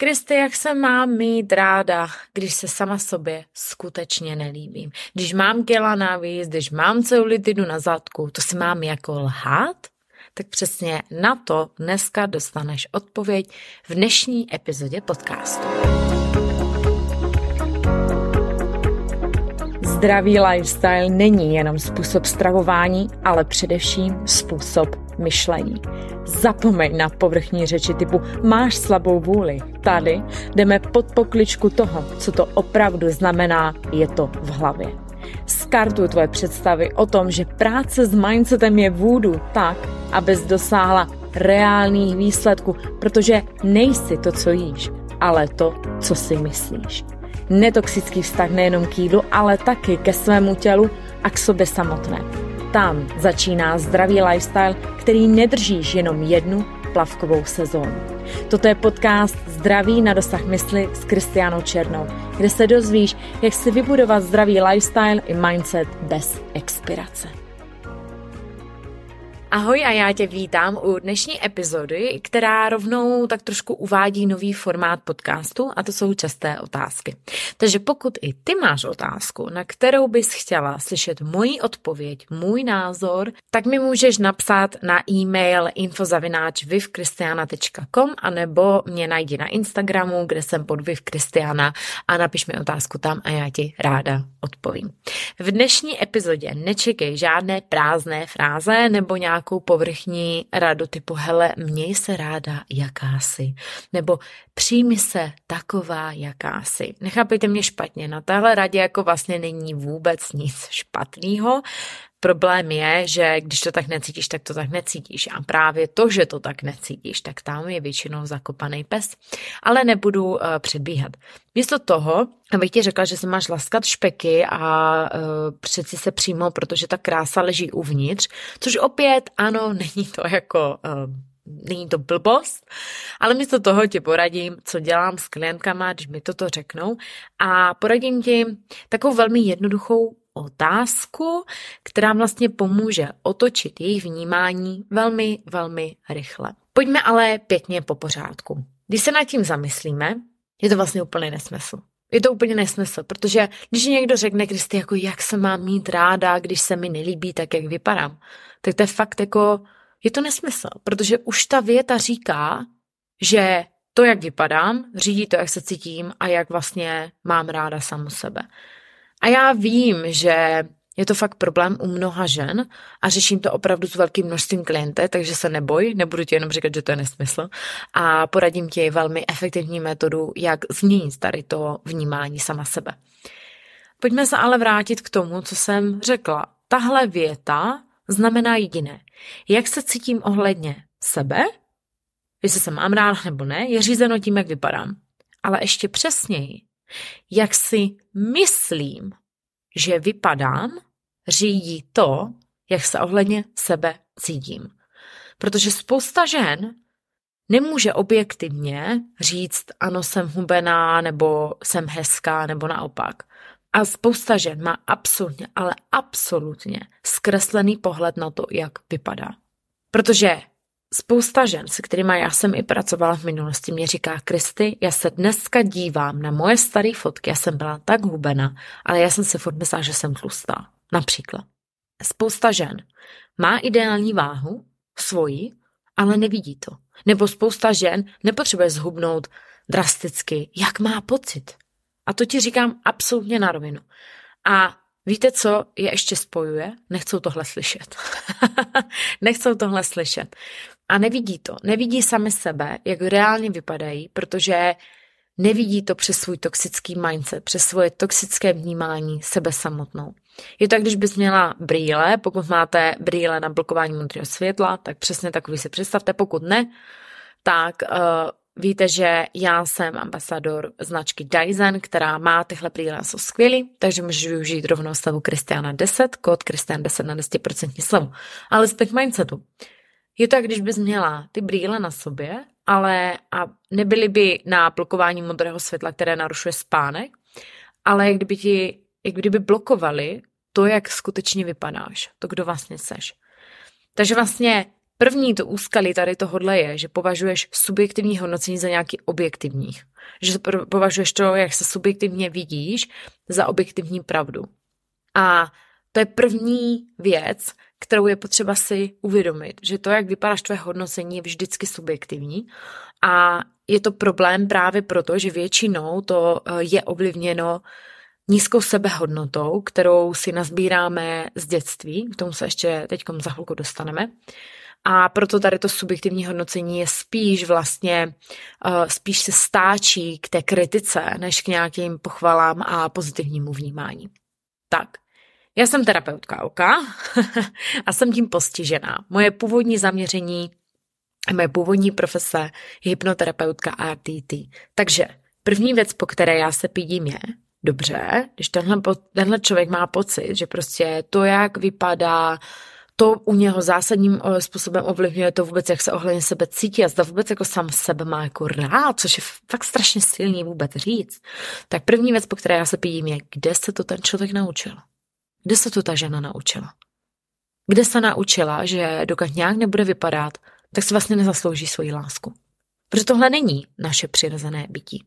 Kristi, jak se mám mít ráda, když se sama sobě skutečně nelíbím? Když mám kila navíc, když mám ceulitidu na zadku, to si mám jako lhát? Tak přesně na to dneska dostaneš odpověď v dnešní epizodě podcastu. Zdravý lifestyle není jenom způsob stravování, ale především způsob myšlení. Zapomeň na povrchní řeči typu máš slabou vůli. Tady jdeme pod pokličku toho, co to opravdu znamená, je to v hlavě. Skartuj tvoje představy o tom, že práce s mindsetem je vůdu tak, abys dosáhla reálných výsledků, protože nejsi to, co jíš, ale to, co si myslíš netoxický vztah nejenom k jídlu, ale taky ke svému tělu a k sobě samotné. Tam začíná zdravý lifestyle, který nedržíš jenom jednu plavkovou sezónu. Toto je podcast Zdraví na dosah mysli s Kristianou Černou, kde se dozvíš, jak si vybudovat zdravý lifestyle i mindset bez expirace. Ahoj a já tě vítám u dnešní epizody, která rovnou tak trošku uvádí nový formát podcastu a to jsou časté otázky. Takže pokud i ty máš otázku, na kterou bys chtěla slyšet moji odpověď, můj názor, tak mi můžeš napsat na e-mail infozavináč.vivkristiana.com a nebo mě najdi na Instagramu, kde jsem pod vivkristiana a napiš mi otázku tam a já ti ráda odpovím. V dnešní epizodě nečekej žádné prázdné fráze nebo nějaké nějakou povrchní radu typu hele, měj se ráda, jaká jsi. Nebo přijmi se taková, jaká jsi. Nechápejte mě špatně, na téhle radě jako vlastně není vůbec nic špatného. Problém je, že když to tak necítíš, tak to tak necítíš. A právě to, že to tak necítíš, tak tam je většinou zakopaný pes. Ale nebudu uh, předbíhat. Místo toho, abych ti řekla, že se máš laskat špeky a uh, přeci se přímo, protože ta krása leží uvnitř, což opět, ano, není to jako uh, není to blbost, ale místo toho ti poradím, co dělám s klientkama, když mi toto řeknou a poradím ti takovou velmi jednoduchou otázku, která vlastně pomůže otočit jejich vnímání velmi, velmi rychle. Pojďme ale pěkně po pořádku. Když se nad tím zamyslíme, je to vlastně úplně nesmysl. Je to úplně nesmysl, protože když někdo řekne Kristi, jako jak se mám mít ráda, když se mi nelíbí tak, jak vypadám, tak to je fakt jako, je to nesmysl, protože už ta věta říká, že to, jak vypadám, řídí to, jak se cítím a jak vlastně mám ráda samu sebe. A já vím, že je to fakt problém u mnoha žen a řeším to opravdu s velkým množstvím klientek, takže se neboj, nebudu ti jenom říkat, že to je nesmysl a poradím ti velmi efektivní metodu, jak změnit tady to vnímání sama sebe. Pojďme se ale vrátit k tomu, co jsem řekla. Tahle věta znamená jediné. Jak se cítím ohledně sebe, jestli se mám rád nebo ne, je řízeno tím, jak vypadám. Ale ještě přesněji, jak si myslím, že vypadám, řídí to, jak se ohledně sebe cítím. Protože spousta žen nemůže objektivně říct, ano, jsem hubená, nebo jsem hezká, nebo naopak. A spousta žen má absolutně, ale absolutně zkreslený pohled na to, jak vypadá. Protože Spousta žen, se kterými já jsem i pracovala v minulosti, mě říká, Kristy, já se dneska dívám na moje staré fotky, já jsem byla tak hubena, ale já jsem si furt myslela, že jsem tlustá. Například. Spousta žen má ideální váhu, svoji, ale nevidí to. Nebo spousta žen nepotřebuje zhubnout drasticky, jak má pocit. A to ti říkám absolutně na rovinu. A víte, co je ještě spojuje? Nechcou tohle slyšet. Nechcou tohle slyšet a nevidí to. Nevidí sami sebe, jak reálně vypadají, protože nevidí to přes svůj toxický mindset, přes svoje toxické vnímání sebe samotnou. Je to, když bys měla brýle, pokud máte brýle na blokování modrého světla, tak přesně takový si představte, pokud ne, tak uh, víte, že já jsem ambasador značky Dyson, která má tyhle brýle, jsou skvělý, takže můžeš využít rovnou stavu Kristiana 10, kód Kristian 10 na 10% slevu. Ale zpět mindsetu. Je to, jak když bys měla ty brýle na sobě, ale a nebyly by na blokování modrého světla, které narušuje spánek, ale jak kdyby ti, jak kdyby blokovali to, jak skutečně vypadáš, to, kdo vlastně seš. Takže vlastně První to úskalí tady tohodle je, že považuješ subjektivní hodnocení za nějaký objektivní. Že považuješ to, jak se subjektivně vidíš, za objektivní pravdu. A to je první věc, kterou je potřeba si uvědomit, že to, jak vypadáš tvoje hodnocení, je vždycky subjektivní a je to problém právě proto, že většinou to eh, je ovlivněno nízkou sebehodnotou, kterou si nazbíráme z dětství, k tomu se ještě teď za chvilku dostaneme. A proto tady to subjektivní hodnocení je spíš vlastně, uh, spíš se stáčí k té kritice, než k nějakým pochvalám a pozitivnímu vnímání. Tak, já jsem terapeutka oka a jsem tím postižená. Moje původní zaměření, moje původní profese je hypnoterapeutka RTT. Takže první věc, po které já se pídím je, dobře, když tenhle, tenhle člověk má pocit, že prostě to, jak vypadá, to u něho zásadním eh, způsobem ovlivňuje to vůbec, jak se ohledně sebe cítí a zda vůbec jako sám sebe má jako rád, což je fakt strašně silný vůbec říct. Tak první věc, po které já se pídím, je, kde se to ten člověk naučil. Kde se to ta žena naučila? Kde se naučila, že dokud nějak nebude vypadat, tak si vlastně nezaslouží svoji lásku. Protože tohle není naše přirozené bytí.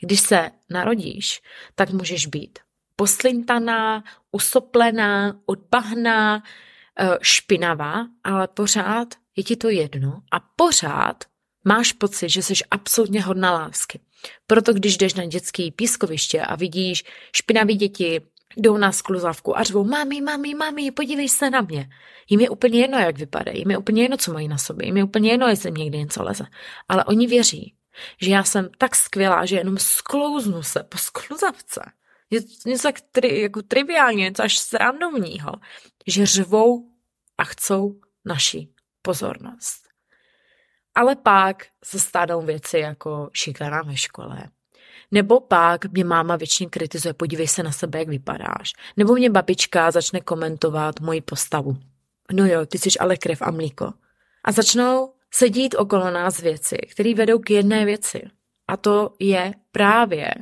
Když se narodíš, tak můžeš být poslintaná, usoplená, odbahná, eh, špinavá, ale pořád je ti to jedno a pořád máš pocit, že jsi absolutně hodná lásky. Proto když jdeš na dětský pískoviště a vidíš špinavý děti, jdou na skluzavku a řvou, mami, mami, mami, podívej se na mě. Jim je úplně jedno, jak vypadají, jim je úplně jedno, co mají na sobě, jim je úplně jedno, jestli někdy něco leze. Ale oni věří, že já jsem tak skvělá, že jenom sklouznu se po skluzavce. Je něco tak tri, jako triviálně, něco až srandovního, že řvou a chcou naši pozornost. Ale pak se stanou věci jako šikana ve škole, nebo pak mě máma většině kritizuje, podívej se na sebe, jak vypadáš. Nebo mě babička začne komentovat moji postavu. No jo, ty jsi ale krev a mlíko. A začnou sedít okolo nás věci, které vedou k jedné věci. A to je právě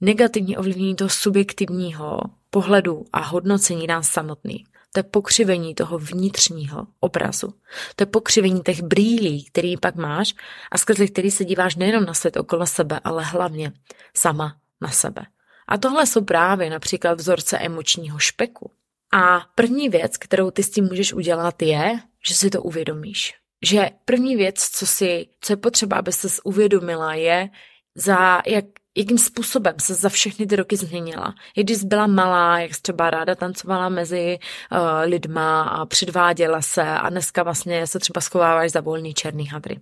negativní ovlivnění toho subjektivního pohledu a hodnocení nás samotných. To je pokřivení toho vnitřního obrazu. To je pokřivení těch brýlí, který pak máš a skrze který se díváš nejenom na svět okolo sebe, ale hlavně sama na sebe. A tohle jsou právě například vzorce emočního špeku. A první věc, kterou ty s tím můžeš udělat, je, že si to uvědomíš. Že první věc, co, si, co je potřeba, aby se uvědomila, je, za jak jakým způsobem se za všechny ty roky změnila. I když byla malá, jak třeba ráda tancovala mezi uh, lidma a předváděla se a dneska vlastně se třeba schováváš za volný černý hadry.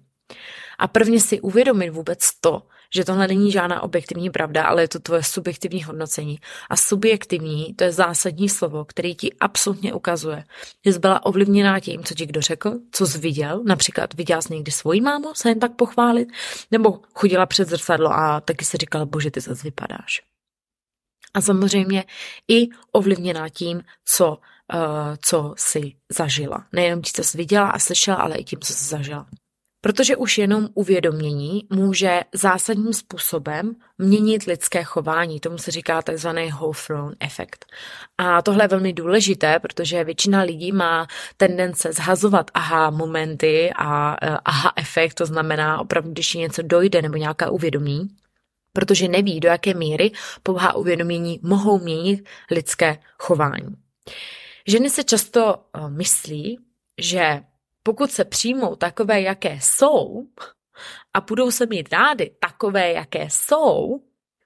A prvně si uvědomit vůbec to, že tohle není žádná objektivní pravda, ale je to tvoje subjektivní hodnocení. A subjektivní, to je zásadní slovo, který ti absolutně ukazuje, že jsi byla ovlivněná tím, co ti kdo řekl, co jsi viděl, například viděla jsi někdy svoji mámu se jen tak pochválit, nebo chodila před zrcadlo a taky si říkala, bože, ty zase vypadáš. A samozřejmě i ovlivněná tím, co, uh, co jsi zažila. Nejenom tím, co jsi viděla a slyšela, ale i tím, co jsi zažila. Protože už jenom uvědomění může zásadním způsobem měnit lidské chování. Tomu se říká tzv. whole throne efekt. A tohle je velmi důležité, protože většina lidí má tendence zhazovat aha momenty a e, aha efekt, to znamená opravdu, když něco dojde nebo nějaká uvědomí, protože neví, do jaké míry pouhá uvědomění mohou měnit lidské chování. Ženy se často e, myslí, že pokud se přijmou takové, jaké jsou, a budou se mít rády takové, jaké jsou,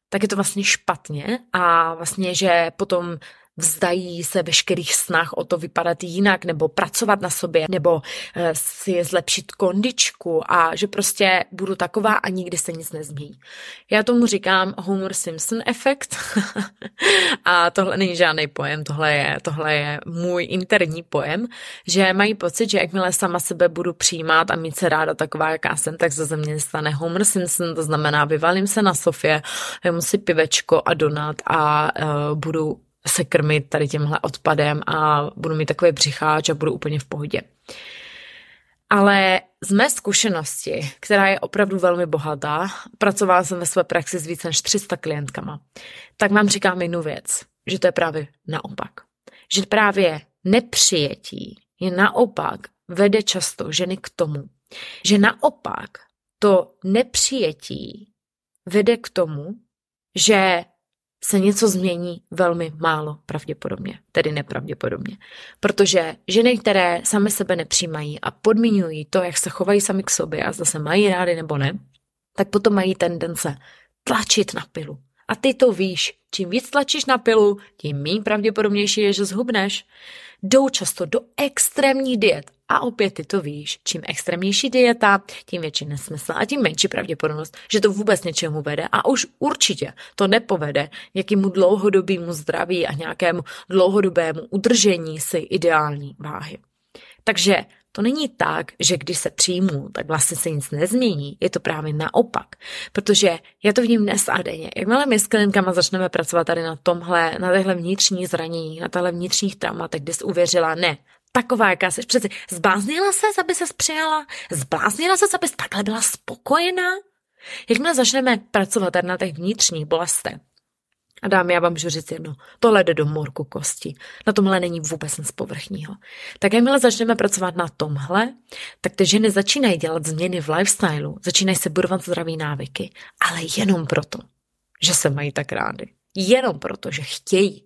tak je to vlastně špatně a vlastně, že potom vzdají se veškerých snah o to vypadat jinak, nebo pracovat na sobě, nebo eh, si zlepšit kondičku a že prostě budu taková a nikdy se nic nezmění. Já tomu říkám Homer Simpson efekt a tohle není žádný pojem, tohle je, tohle je můj interní pojem, že mají pocit, že jakmile sama sebe budu přijímat a mít se ráda taková, jaká jsem, tak ze mě stane Homer Simpson, to znamená vyvalím se na sofě, vemu si pivečko a donat a uh, budu se krmit tady tímhle odpadem a budu mít takový břicháč a budu úplně v pohodě. Ale z mé zkušenosti, která je opravdu velmi bohatá, pracovala jsem ve své praxi s více než 300 klientkama, tak vám říkám jednu věc, že to je právě naopak. Že právě nepřijetí je naopak vede často ženy k tomu, že naopak to nepřijetí vede k tomu, že se něco změní velmi málo pravděpodobně, tedy nepravděpodobně. Protože ženy, které sami sebe nepřijímají a podmiňují to, jak se chovají sami k sobě a zase mají rády nebo ne, tak potom mají tendence tlačit na pilu. A ty to víš, čím víc tlačíš na pilu, tím méně pravděpodobnější je, že zhubneš. Jdou často do extrémních diet. A opět ty to víš, čím extrémnější dieta, tím větší nesmysl a tím menší pravděpodobnost, že to vůbec něčemu vede a už určitě to nepovede nějakému dlouhodobému zdraví a nějakému dlouhodobému udržení si ideální váhy. Takže to není tak, že když se přijmu, tak vlastně se nic nezmění. Je to právě naopak. Protože já to vidím dnes a denně. Jakmile my s klientkama začneme pracovat tady na tomhle, na téhle vnitřní zranění, na téhle vnitřních traumatech, kde jsi uvěřila, ne, taková, jaká jsi. Přece zbláznila se, aby se přijala? Zbláznila se, aby takhle byla spokojená? Jakmile začneme pracovat tady na těch vnitřních bolestech, a dámy, já vám můžu říct jedno, tohle jde do morku kosti. Na tomhle není vůbec nic povrchního. Tak jakmile začneme pracovat na tomhle, tak ty ženy začínají dělat změny v lifestylu, začínají se budovat zdraví návyky, ale jenom proto, že se mají tak rády. Jenom proto, že chtějí.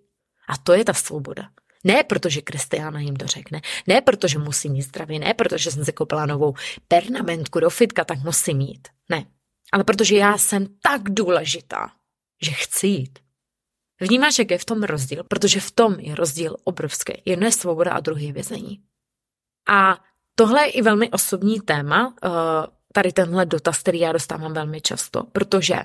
A to je ta svoboda. Ne protože Kristiána jim to řekne, ne protože musí mít zdraví, ne protože jsem si koupila novou pernamentku do fitka, tak musím mít. Ne. Ale protože já jsem tak důležitá, že chci jít. Vnímáš, jak je v tom rozdíl? Protože v tom je rozdíl obrovský. Jedno je svoboda a druhý je vězení. A tohle je i velmi osobní téma, eh, tady tenhle dotaz, který já dostávám velmi často, protože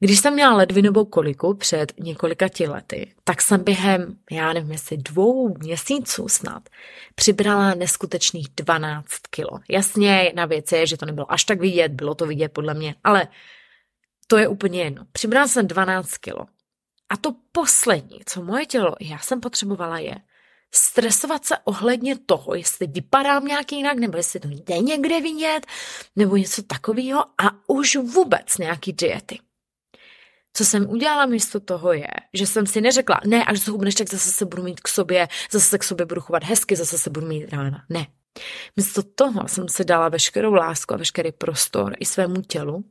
když jsem měla ledvinovou koliku před několika lety, tak jsem během, já nevím, jestli dvou měsíců snad, přibrala neskutečných 12 kilo. Jasně, jedna věc je, že to nebylo až tak vidět, bylo to vidět podle mě, ale to je úplně jedno. Přibrala jsem 12 kilo. A to poslední, co moje tělo, já jsem potřebovala, je stresovat se ohledně toho, jestli vypadám nějak jinak, nebo jestli to jde někde vidět, nebo něco takového a už vůbec nějaký diety. Co jsem udělala místo toho je, že jsem si neřekla, ne, až zhubneš, tak zase se budu mít k sobě, zase se k sobě budu chovat hezky, zase se budu mít rána. Ne. Místo toho jsem si dala veškerou lásku a veškerý prostor i svému tělu,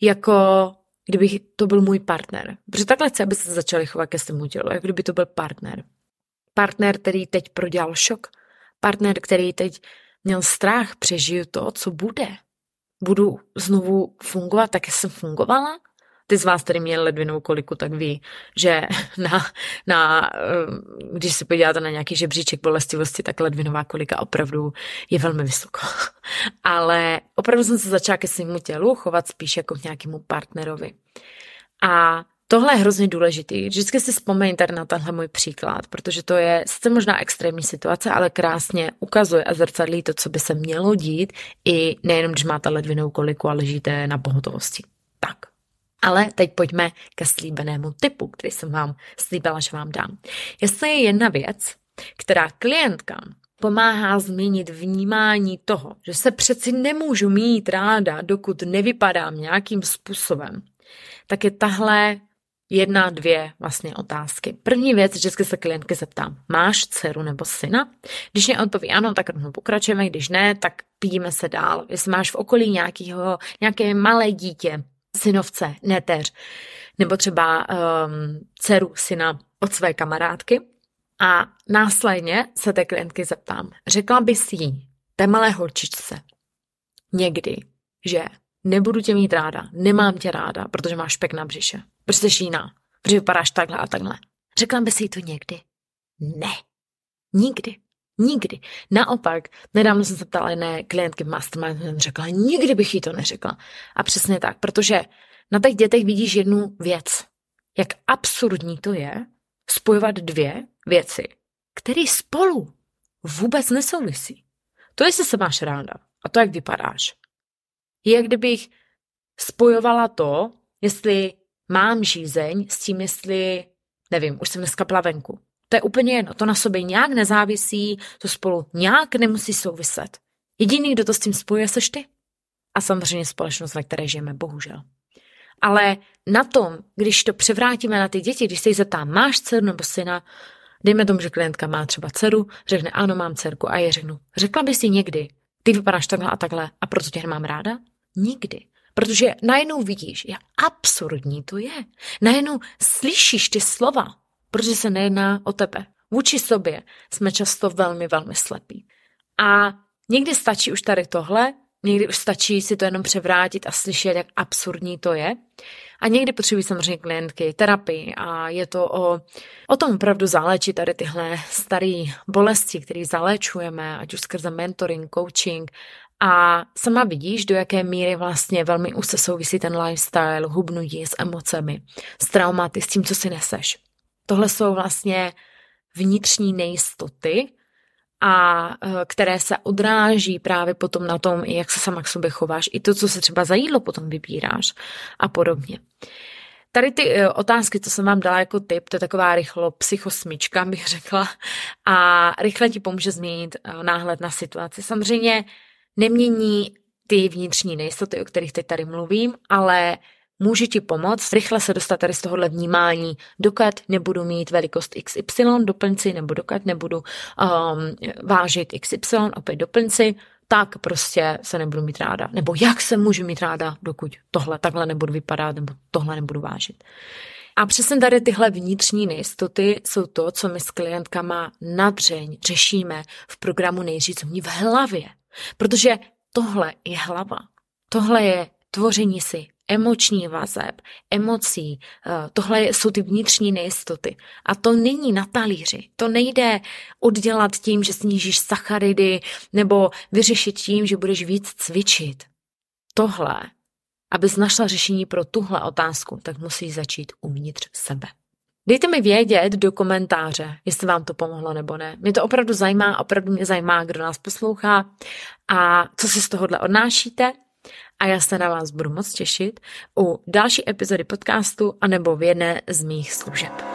jako kdyby to byl můj partner. Protože takhle chci, aby se začali chovat ke svému tělu, jako kdyby to byl partner. Partner, který teď prodělal šok. Partner, který teď měl strach, přežiju to, co bude. Budu znovu fungovat tak, jak jsem fungovala? Ty z vás, který měli ledvinou koliku, tak ví, že na, na, eh, když se podíváte na nějaký žebříček bolestivosti, tak ledvinová kolika opravdu je velmi vysoko. Ale opravdu jsem se začala ke svému tělu chovat spíš jako k nějakému partnerovi. A Tohle je hrozně důležitý. Vždycky si vzpomeňte na tenhle můj příklad, protože to je sice možná extrémní situace, ale krásně ukazuje a zrcadlí to, co by se mělo dít, i nejenom, když máte ledvinou koliku a ležíte na pohotovosti. Tak. Ale teď pojďme ke slíbenému typu, který jsem vám slíbila, že vám dám. Jestli je jedna věc, která klientkám pomáhá změnit vnímání toho, že se přeci nemůžu mít ráda, dokud nevypadám nějakým způsobem, tak je tahle jedna, dvě vlastně otázky. První věc, vždycky se klientky zeptám, máš dceru nebo syna? Když mě odpoví ano, tak rovnou pokračujeme, když ne, tak pídíme se dál. Jestli máš v okolí nějakého, nějaké malé dítě, synovce, neteř, nebo třeba um, dceru syna od své kamarádky. A následně se té klientky zeptám, řekla bys jí, té malé holčičce, někdy, že nebudu tě mít ráda, nemám tě ráda, protože máš špek na břiše, protože jsi jiná, protože vypadáš takhle a takhle. Řekla bys jí to někdy? Ne. Nikdy. Nikdy. Naopak, nedávno jsem se ptala jedné klientky v Mastermind, jsem řekla, nikdy bych jí to neřekla. A přesně tak, protože na těch dětech vidíš jednu věc. Jak absurdní to je spojovat dvě věci, které spolu vůbec nesouvisí. To, jestli se máš ráda a to, jak vypadáš. Je, jak kdybych spojovala to, jestli mám žízeň s tím, jestli, nevím, už jsem dneska plavenku. To je úplně jedno, to na sobě nějak nezávisí, to spolu nějak nemusí souviset. Jediný, kdo to s tím spojuje, seš ty. A samozřejmě společnost, ve které žijeme, bohužel. Ale na tom, když to převrátíme na ty děti, když se jich zeptá, máš dceru nebo syna, Dejme tomu, že klientka má třeba dceru, řekne ano, mám dcerku a je řeknu, řekla bys si někdy, ty vypadáš takhle a takhle a proto tě nemám ráda? Nikdy. Protože najednou vidíš, jak absurdní to je. Najednou slyšíš ty slova, protože se nejedná o tebe. Vůči sobě jsme často velmi, velmi slepí. A někdy stačí už tady tohle, někdy už stačí si to jenom převrátit a slyšet, jak absurdní to je. A někdy potřebují samozřejmě klientky terapii a je to o, o tom opravdu záléčit tady tyhle staré bolesti, které zaléčujeme, ať už skrze mentoring, coaching, a sama vidíš, do jaké míry vlastně velmi úzce souvisí ten lifestyle, hubnutí s emocemi, s traumaty, s tím, co si neseš. Tohle jsou vlastně vnitřní nejistoty, a e, které se odráží právě potom na tom, jak se sama k sobě chováš, i to, co se třeba za jídlo potom vybíráš a podobně. Tady ty e, otázky, co jsem vám dala jako tip, to je taková rychlo psychosmička, bych řekla, a rychle ti pomůže změnit e, náhled na situaci. Samozřejmě nemění ty vnitřní nejistoty, o kterých teď tady mluvím, ale může ti pomoct rychle se dostat tady z tohohle vnímání, dokud nebudu mít velikost XY doplňci, nebo dokud nebudu um, vážit XY, opět doplňci, tak prostě se nebudu mít ráda. Nebo jak se můžu mít ráda, dokud tohle takhle nebudu vypadat, nebo tohle nebudu vážit. A přesně tady tyhle vnitřní nejistoty jsou to, co my s klientkama nadřeň řešíme v programu Nejříc v hlavě. Protože tohle je hlava. Tohle je tvoření si emoční vazeb, emocí, eh, tohle jsou ty vnitřní nejistoty. A to není na talíři. To nejde oddělat tím, že snížíš sacharidy nebo vyřešit tím, že budeš víc cvičit. Tohle, abys našla řešení pro tuhle otázku, tak musíš začít uvnitř sebe. Dejte mi vědět do komentáře, jestli vám to pomohlo nebo ne. Mě to opravdu zajímá, opravdu mě zajímá, kdo nás poslouchá a co si z tohohle odnášíte. A já se na vás budu moc těšit u další epizody podcastu anebo v jedné z mých služeb.